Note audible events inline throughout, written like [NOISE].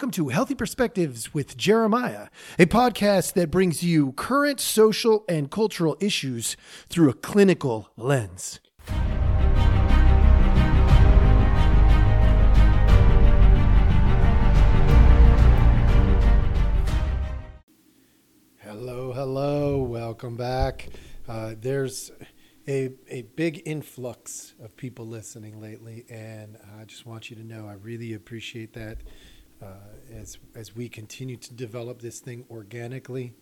welcome to Healthy Perspectives with Jeremiah, a podcast that brings you current social and cultural issues through a clinical lens. Hello, hello, welcome back. Uh, there's a, a big influx of people listening lately, and I just want you to know I really appreciate that uh, as as we continue to develop this thing organically.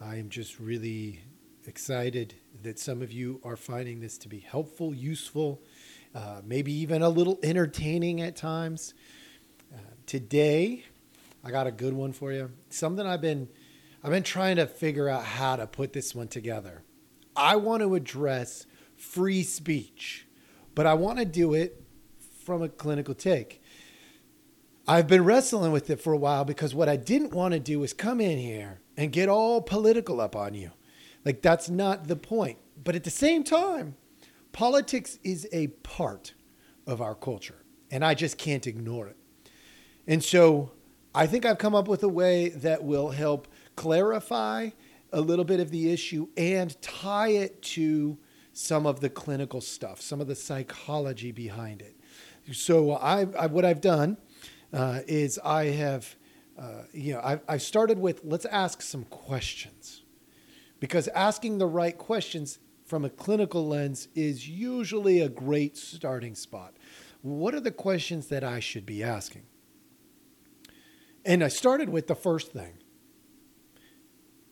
I am just really excited that some of you are finding this to be helpful, useful, uh, maybe even a little entertaining at times. Uh, today, I got a good one for you. Something I've been I've been trying to figure out how to put this one together. I want to address free speech, but I want to do it from a clinical take. I've been wrestling with it for a while because what I didn't want to do is come in here and get all political up on you. Like, that's not the point. But at the same time, politics is a part of our culture, and I just can't ignore it. And so I think I've come up with a way that will help clarify a little bit of the issue and tie it to some of the clinical stuff, some of the psychology behind it. So I, I what I've done uh, is I have, uh, you know, I've, started with let's ask some questions because asking the right questions from a clinical lens is usually a great starting spot. What are the questions that I should be asking? And I started with the first thing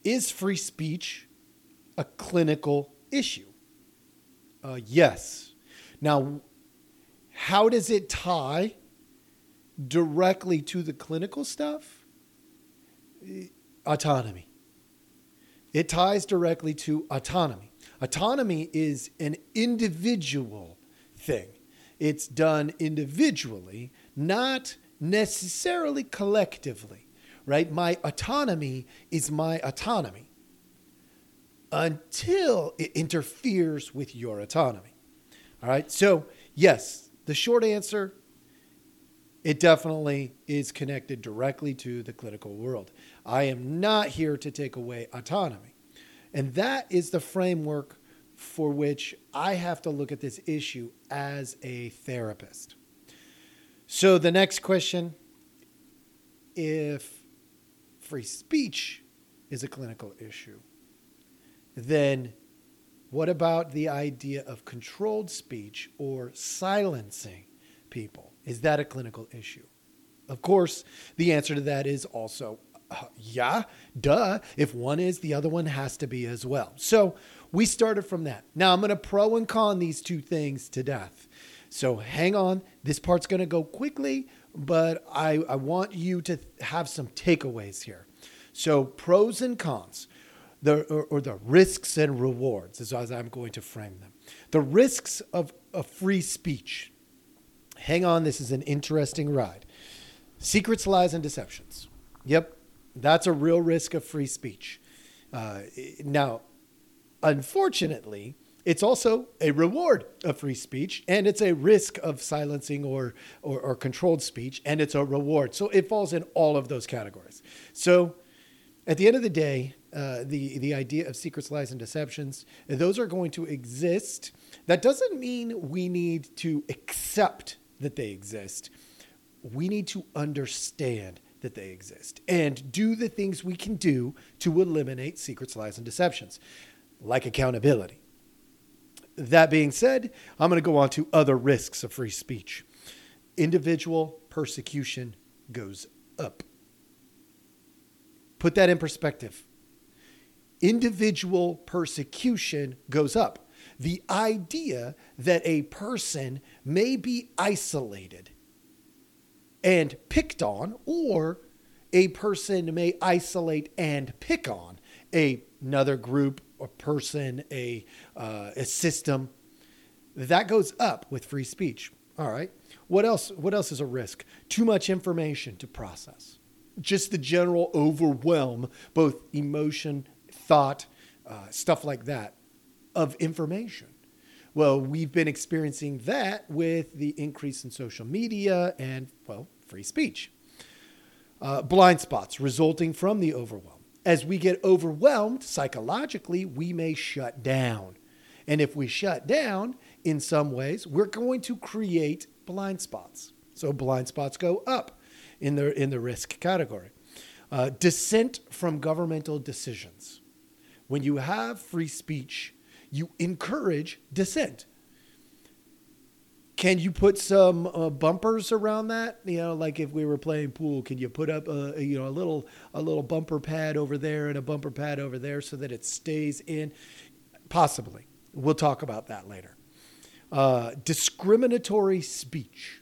Is free speech a clinical issue? Uh, yes. Now, how does it tie directly to the clinical stuff, autonomy. It ties directly to autonomy. Autonomy is an individual thing. It's done individually, not necessarily collectively, right? My autonomy is my autonomy until it interferes with your autonomy. All right. So, yes, the short answer it definitely is connected directly to the clinical world. I am not here to take away autonomy. And that is the framework for which I have to look at this issue as a therapist. So, the next question if free speech is a clinical issue, then what about the idea of controlled speech or silencing people? Is that a clinical issue? Of course, the answer to that is also uh, yeah, duh. If one is, the other one has to be as well. So we started from that. Now I'm going to pro and con these two things to death. So hang on. This part's going to go quickly, but I, I want you to have some takeaways here. So, pros and cons, the, or, or the risks and rewards, as I'm going to frame them. The risks of, of free speech hang on, this is an interesting ride. Secrets, lies, and deceptions. Yep, that's a real risk of free speech. Uh, now, unfortunately, it's also a reward of free speech, and it's a risk of silencing or, or, or controlled speech, and it's a reward. So it falls in all of those categories. So at the end of the day, uh, the the idea of secrets, lies, and deceptions, those are going to exist. That doesn't mean we need to accept that they exist. We need to understand that they exist and do the things we can do to eliminate secrets, lies, and deceptions, like accountability. That being said, I'm going to go on to other risks of free speech. Individual persecution goes up. Put that in perspective. Individual persecution goes up the idea that a person may be isolated and picked on, or a person may isolate and pick on a, another group, a person, a, uh, a system. That goes up with free speech. All right. What else? What else is a risk? Too much information to process. Just the general overwhelm, both emotion, thought, uh, stuff like that of information. Well, we've been experiencing that with the increase in social media and, well, free speech. uh, blind spots resulting from the overwhelm. As we get overwhelmed psychologically, we may shut down. And if we shut down in some ways, we're going to create blind spots. So blind spots go up in the, in the risk category. Uh, dissent from governmental decisions. When you have free speech, you encourage dissent. Can you put some uh, bumpers around that? You know, like if we were playing pool, can you put up a you know a little a little bumper pad over there and a bumper pad over there so that it stays in? Possibly. We'll talk about that later. Uh, discriminatory speech.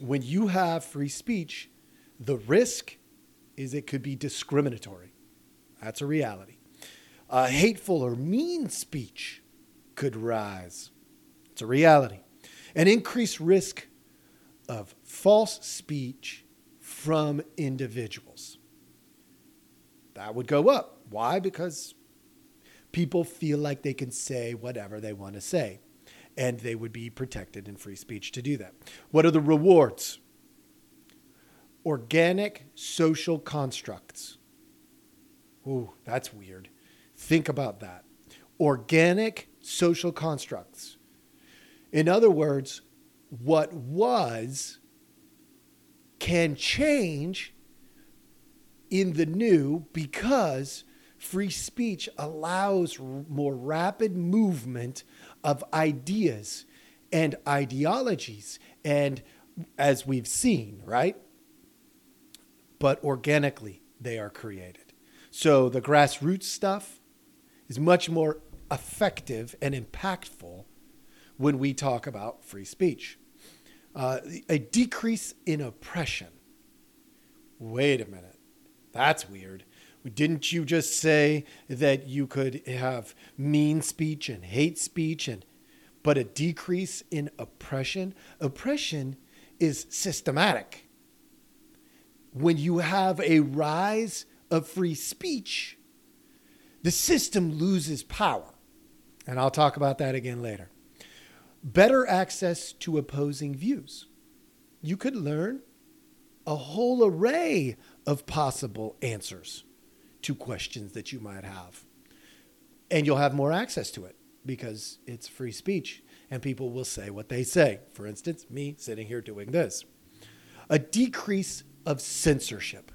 When you have free speech, the risk is it could be discriminatory. That's a reality. Uh, hateful or mean speech could rise. It's a reality. An increased risk of false speech from individuals. That would go up. Why? Because people feel like they can say whatever they want to say, and they would be protected in free speech to do that. What are the rewards? Organic social constructs. Ooh, that's weird. Think about that. Organic social constructs. In other words, what was can change in the new because free speech allows more rapid movement of ideas and ideologies. And as we've seen, right? But organically, they are created. So the grassroots stuff is much more effective and impactful when we talk about free speech. Uh, a decrease in oppression. Wait a minute. That's weird. Didn't you just say that you could have mean speech and hate speech and but a decrease in oppression? Oppression is systematic. When you have a rise of free speech, the system loses power. And I'll talk about that again later better access to opposing views. You could learn a whole array of possible answers to questions that you might have. And you'll have more access to it because it's free speech and people will say what they say. For instance, me sitting here doing this. A decrease of censorship.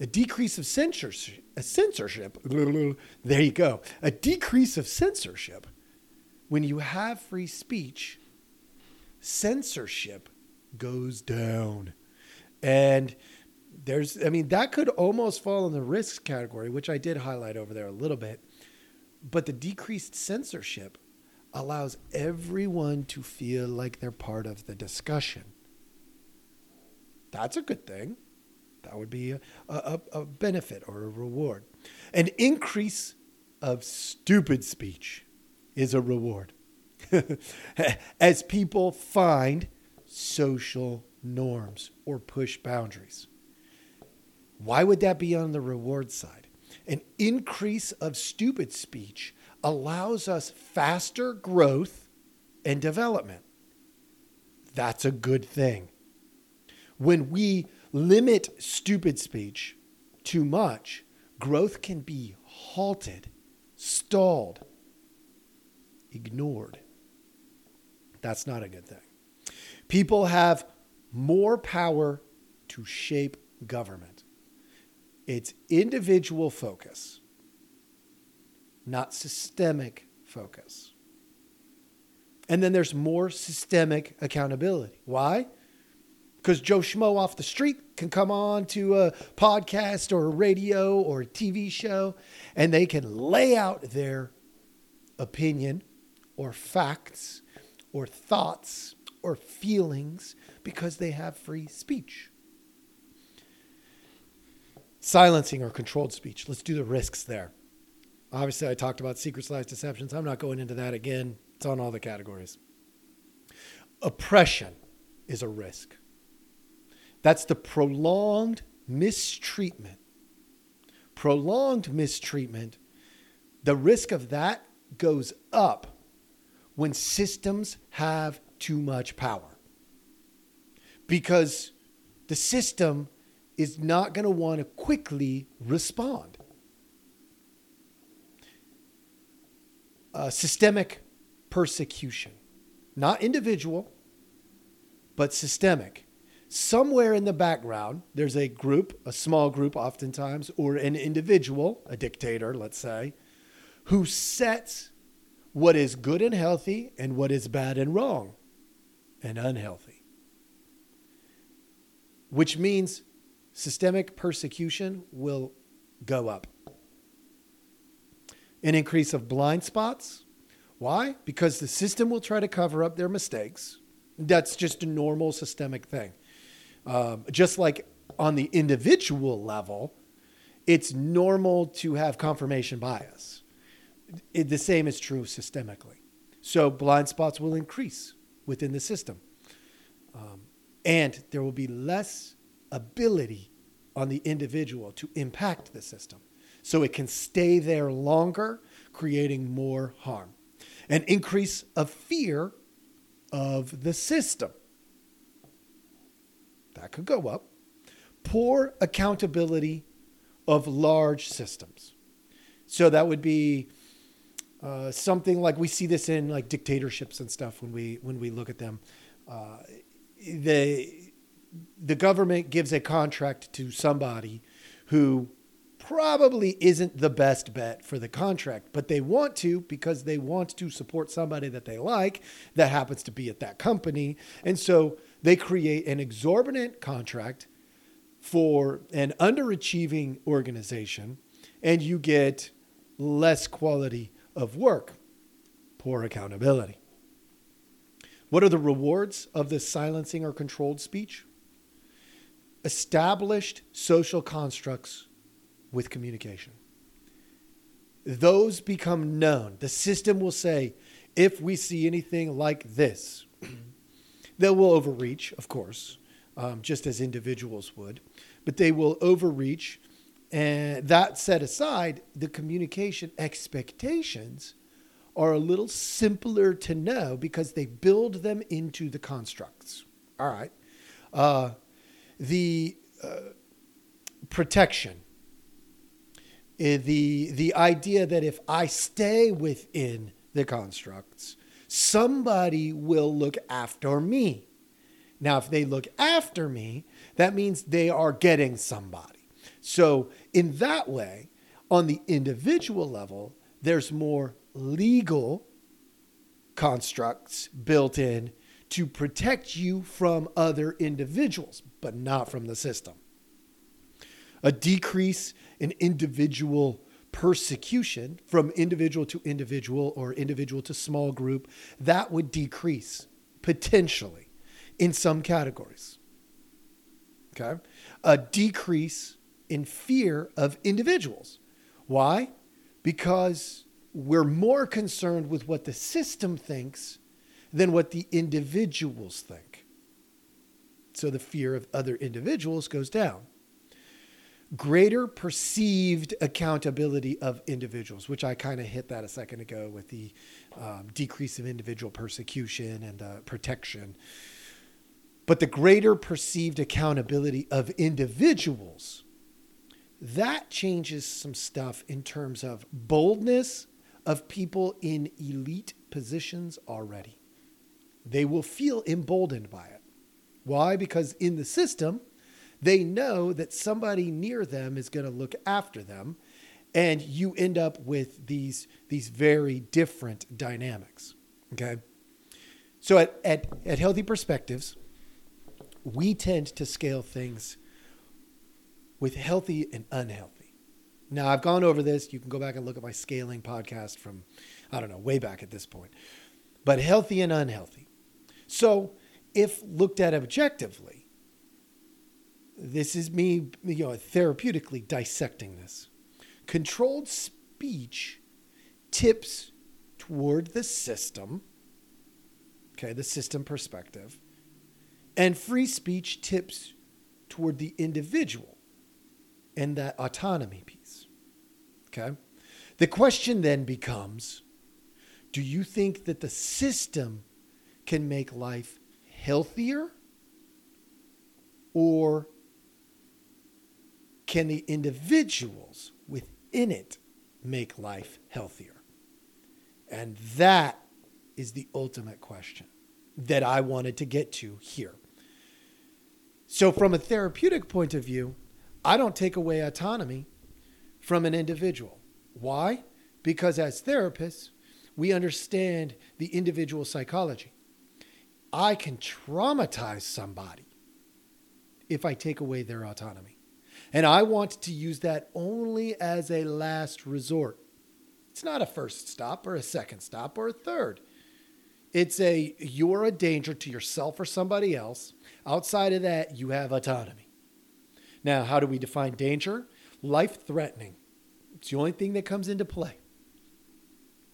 A decrease of censorship. A censorship. There you go. A decrease of censorship when you have free speech, censorship goes down. And there's, I mean, that could almost fall in the risks category, which I did highlight over there a little bit. But the decreased censorship allows everyone to feel like they're part of the discussion. That's a good thing. That would be a, a, a benefit or a reward. An increase of stupid speech is a reward. [LAUGHS] As people find social norms or push boundaries. Why would that be on the reward side? An increase of stupid speech allows us faster growth and development. That's a good thing. When we limit stupid speech too much, growth can be halted, stalled, ignored. That's not a good thing. People have more power to shape government. It's individual focus, not systemic focus. And then there's more systemic accountability. Why? Because Joe Schmo off the street can come on to a podcast or a radio or a TV show and they can lay out their opinion or facts or thoughts or feelings because they have free speech. Silencing or controlled speech. Let's do the risks there. Obviously, I talked about secrets, lies, deceptions. I'm not going into that again. It's on all the categories. Oppression is a risk. That's the prolonged mistreatment. Prolonged mistreatment, the risk of that goes up when systems have too much power. Because the system is not going to want to quickly respond. Uh, systemic persecution, not individual, but systemic. Somewhere in the background, there's a group, a small group oftentimes, or an individual, a dictator, let's say, who sets what is good and healthy and what is bad and wrong and unhealthy. Which means systemic persecution will go up. An increase of blind spots. Why? Because the system will try to cover up their mistakes. That's just a normal systemic thing. Um, just like on the individual level, it's normal to have confirmation bias. It, the same is true systemically. So blind spots will increase within the system. Um, and there will be less ability on the individual to impact the system. So it can stay there longer, creating more harm. An increase of fear of the system. That could go up. Poor accountability of large systems. So that would be uh, something like we see this in like dictatorships and stuff when we when we look at them. Uh, the the government gives a contract to somebody who probably isn't the best bet for the contract, but they want to because they want to support somebody that they like that happens to be at that company. And so they create an exorbitant contract for an underachieving organization, and you get less quality of work, poor accountability. What are the rewards of this silencing or controlled speech? Established social constructs with communication. Those become known. The system will say, if we see anything like this, [CLEARS THROAT] they will overreach, of course, um, just as individuals would, but they will overreach. And that set aside, the communication expectations are a little simpler to know because they build them into the constructs. All right. Uh, the uh, protection, uh, the, the idea that if I stay within the constructs, somebody will look after me. Now, if they look after me, that means they are getting somebody. So, in that way, on the individual level, there's more legal constructs built in to protect you from other individuals, but not from the system. A decrease in individual persecution from individual to individual or individual to small group, that would decrease potentially in some categories. Okay? A decrease in fear of individuals. Why? Because we're more concerned with what the system thinks than what the individuals think. So the fear of other individuals goes down. Greater perceived accountability of individuals, which I kind of hit that a second ago with the um, decrease of individual persecution and uh, protection. But the greater perceived accountability of individuals, that changes some stuff in terms of boldness of people in elite positions already. They will feel emboldened by it. Why? Because in the system, they know that somebody near them is going to look after them, and you end up with these, these very different dynamics. Okay? So, at, at, at Healthy Perspectives, we tend to scale things with healthy and unhealthy. Now, I've gone over this. You can go back and look at my scaling podcast from, I don't know, way back at this point. But healthy and unhealthy. So, if looked at objectively, this is me, you know, therapeutically dissecting this. Controlled speech tips toward the system, okay, the system perspective, and free speech tips toward the individual and that autonomy piece. Okay. The question then becomes do you think that the system can make life healthier or can the individuals within it make life healthier? And that is the ultimate question that I wanted to get to here. So, from a therapeutic point of view, I don't take away autonomy from an individual. Why? Because as therapists, we understand the individual psychology. I can traumatize somebody if I take away their autonomy. And I want to use that only as a last resort. It's not a first stop or a second stop or a third. It's a you're a danger to yourself or somebody else. Outside of that, you have autonomy. Now, how do we define danger? Life threatening. It's the only thing that comes into play.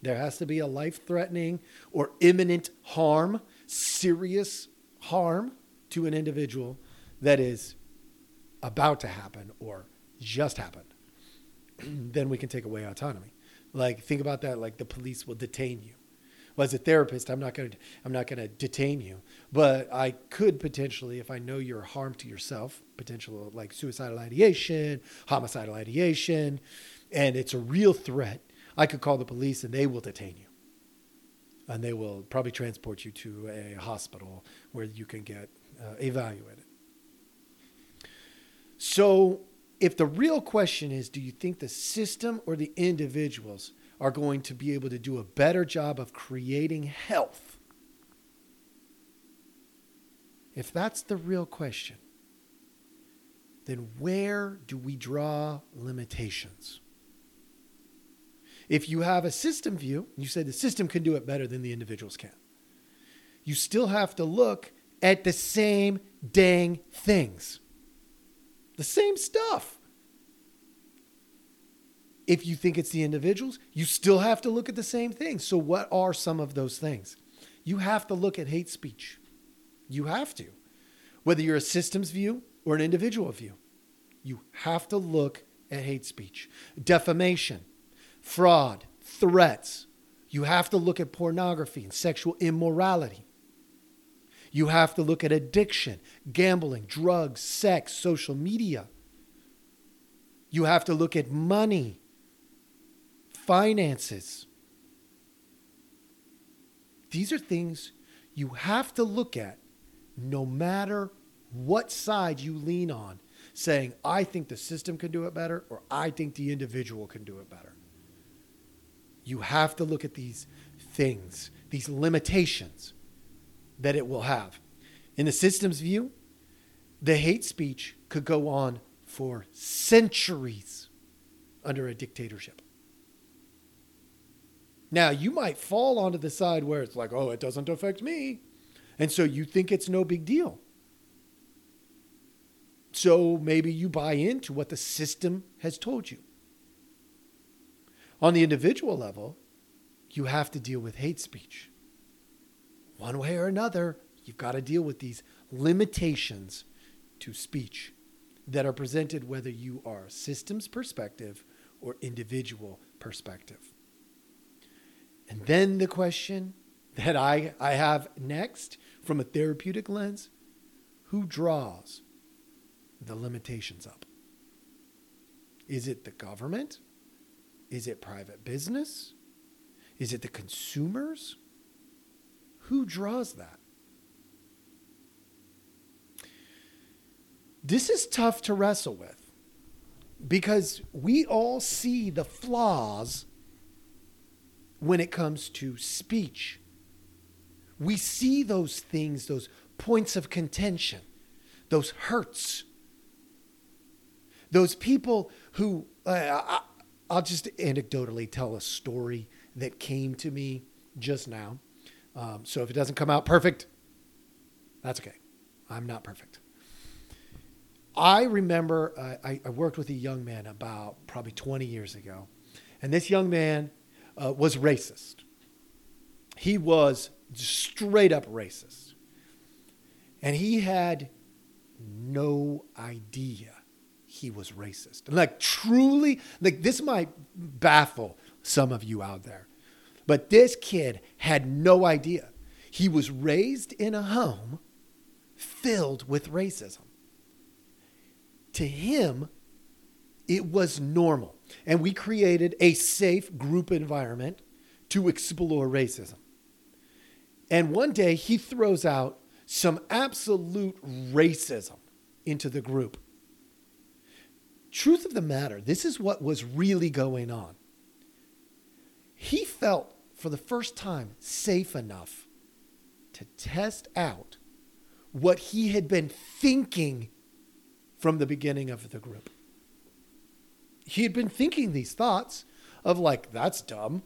There has to be a life threatening or imminent harm, serious harm to an individual that is about to happen or just happened. [CLEARS THROAT] then we can take away autonomy. Like think about that like the police will detain you. Well, as a therapist, I'm not going to I'm not going to detain you, but I could potentially, if I know you're harm to yourself, potential like suicidal ideation, homicidal ideation, and it's a real threat, I could call the police and they will detain you. And they will probably transport you to a hospital where you can get uh, evaluated. So, if the real question is do you think the system or the individuals are going to be able to do a better job of creating health? If that's the real question, then where do we draw limitations? If you have a system view, you say the system can do it better than the individuals can. You still have to look at the same dang things, the same stuff. If you think it's the individuals, you still have to look at the same things. So, what are some of those things? You have to look at hate speech. You have to. Whether you're a systems view or an individual view, you have to look at hate speech. Defamation fraud, threats. You have to look at pornography and sexual immorality. You have to look at addiction, gambling, drugs, sex, social media. You have to look at money, finances. These are things you have to look at no matter what side you lean on, saying, I think the system can do it better or I think the individual can do it better. You have to look at these things, these limitations that it will have. In the system's view, the hate speech could go on for centuries under a dictatorship. Now, you might fall onto the side where it's like, oh, it doesn't affect me. And so you think it's no big deal. So maybe you buy into what the system has told you. On the individual level, you have to deal with hate speech. One way or another, you've got to deal with these limitations to speech that are presented whether you are systems perspective or individual perspective. And then the question that I, I have next from a therapeutic lens who draws the limitations up? Is it the government? Is it private business? Is it the consumers? Who draws that? This is tough to wrestle with because we all see the flaws when it comes to speech. We see those things, those points of contention, those hurts, those people who, uh, I'll just anecdotally tell a story that came to me just now. Um, so if it doesn't come out perfect, that's okay. I'm not perfect. I remember uh, I, I, worked with a young man about probably 20 years ago, and this young man uh, was racist. He was straight up racist. And he had no idea he was racist. Like, truly, like, this might baffle some of you out there. But this kid had no idea. He was raised in a home filled with racism. to him, it was normal. And we created a safe group environment to explore racism. And one day he throws out some absolute racism into the group. Truth of the matter, this is what was really going on. He felt for the first time safe enough to test out what he had been thinking from the beginning of the group. He had been thinking these thoughts of like, that's dumb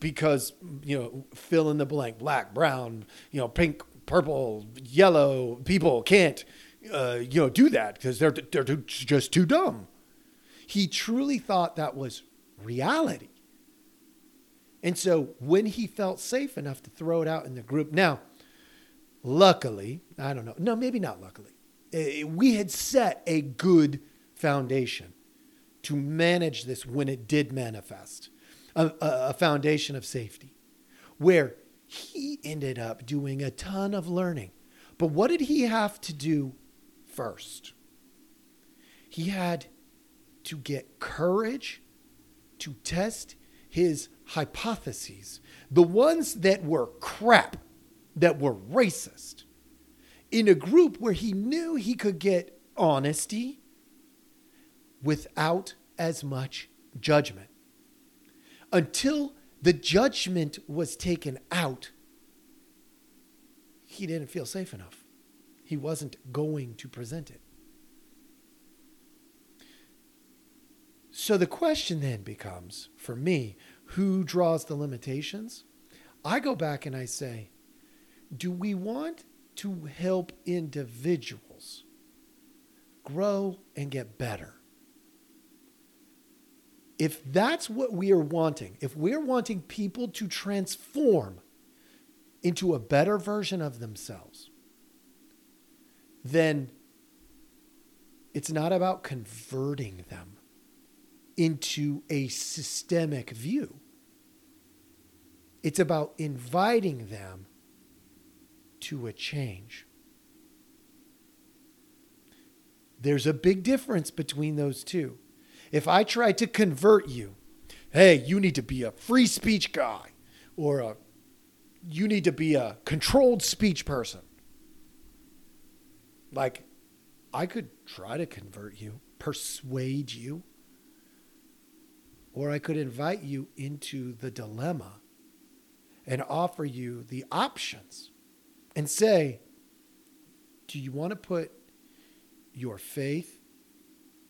because, you know, fill in the blank, black, brown, you know, pink, purple, yellow people can't, uh, you know, do that because they're, they're too, just too dumb. He truly thought that was reality. And so when he felt safe enough to throw it out in the group, now, luckily, I don't know, no, maybe not luckily, eh, we had set a good foundation to manage this when it did manifest, a, a, foundation of safety, where he ended up doing a ton of learning. But what did he have to do first? He had to get courage to test his hypotheses, the ones that were crap, that were racist, in a group where he knew he could get honesty without as much judgment. Until the judgment was taken out, he didn't feel safe enough. He wasn't going to present it. So the question then becomes for me who draws the limitations? I go back and I say, do we want to help individuals grow and get better? If that's what we are wanting, if we're wanting people to transform into a better version of themselves, then it's not about converting them into a systemic view. It's about inviting them to a change. There's a big difference between those two. If I try to convert you, hey, you need to be a free speech guy or a you need to be a controlled speech person. Like I could try to convert you, persuade you or I could invite you into the dilemma and offer you the options and say, do you want to put your faith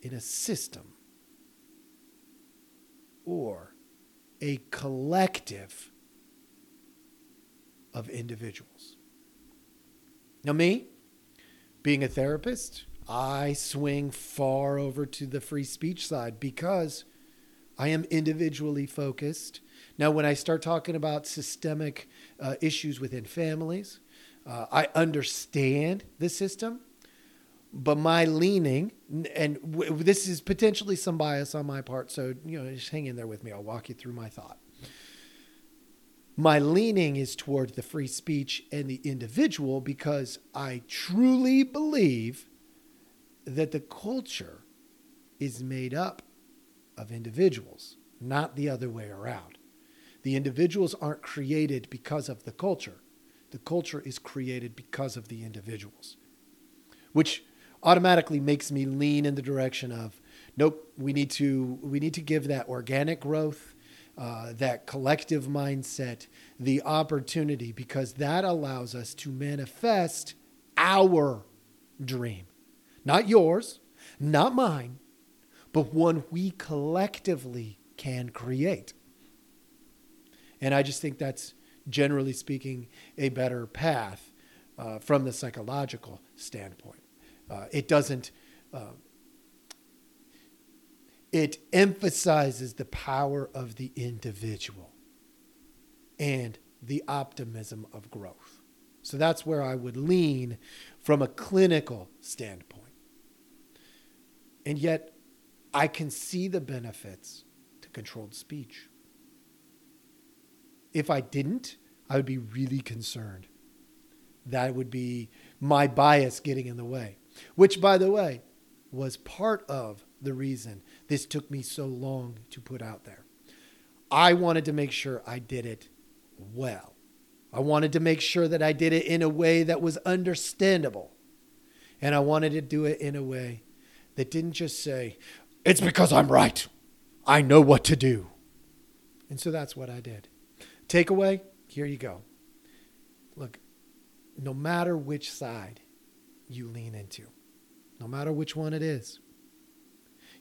in a system or a collective of individuals? Now, me, being a therapist, I swing far over to the free speech side because I am individually focused. Now, when I start talking about systemic uh, issues within families, uh, I understand the system, but my leaning, and w- this is potentially some bias on my part, so you know, just hang in there with me. I'll walk you through my thought. My leaning is towards the free speech and the individual because I truly believe that the culture is made up of individuals, not the other way around. The individuals aren't created because of the culture. The culture is created because of the individuals, which automatically makes me lean in the direction of nope, we need to we need to give that organic growth, uh, that collective mindset, the opportunity because that allows us to manifest our dream, not yours, not mine, but one we collectively can create. And I just think that's, generally speaking, a better path uh, from the psychological standpoint. Uh, it doesn't, uh, it emphasizes the power of the individual and the optimism of growth. So that's where I would lean from a clinical standpoint. And yet, I can see the benefits to controlled speech. If I didn't, I would be really concerned. That would be my bias getting in the way. Which, by the way, was part of the reason this took me so long to put out there. I wanted to make sure I did it well. I wanted to make sure that I did it in a way that was understandable. And I wanted to do it in a way that didn't just say, it's because I'm right. I know what to do. And so that's what I did. Takeaway here you go. Look, no matter which side you lean into, no matter which one it is,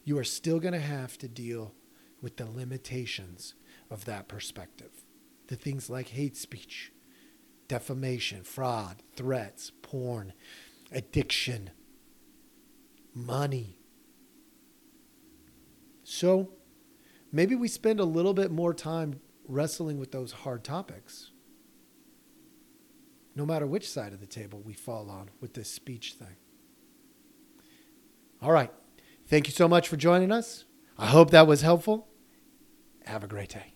you are still going to have to deal with the limitations of that perspective. The things like hate speech, defamation, fraud, threats, porn, addiction, money. So maybe we spend a little bit more time wrestling with those hard topics. No matter which side of the table we fall on with this speech thing. All right. Thank you so much for joining us. I hope that was helpful. Have a great day.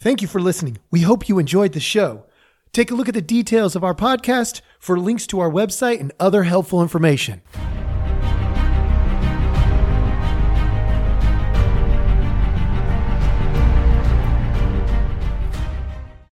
Thank you for listening. We hope you enjoyed the show. Take a look at the details of our podcast for links to our website and other helpful information.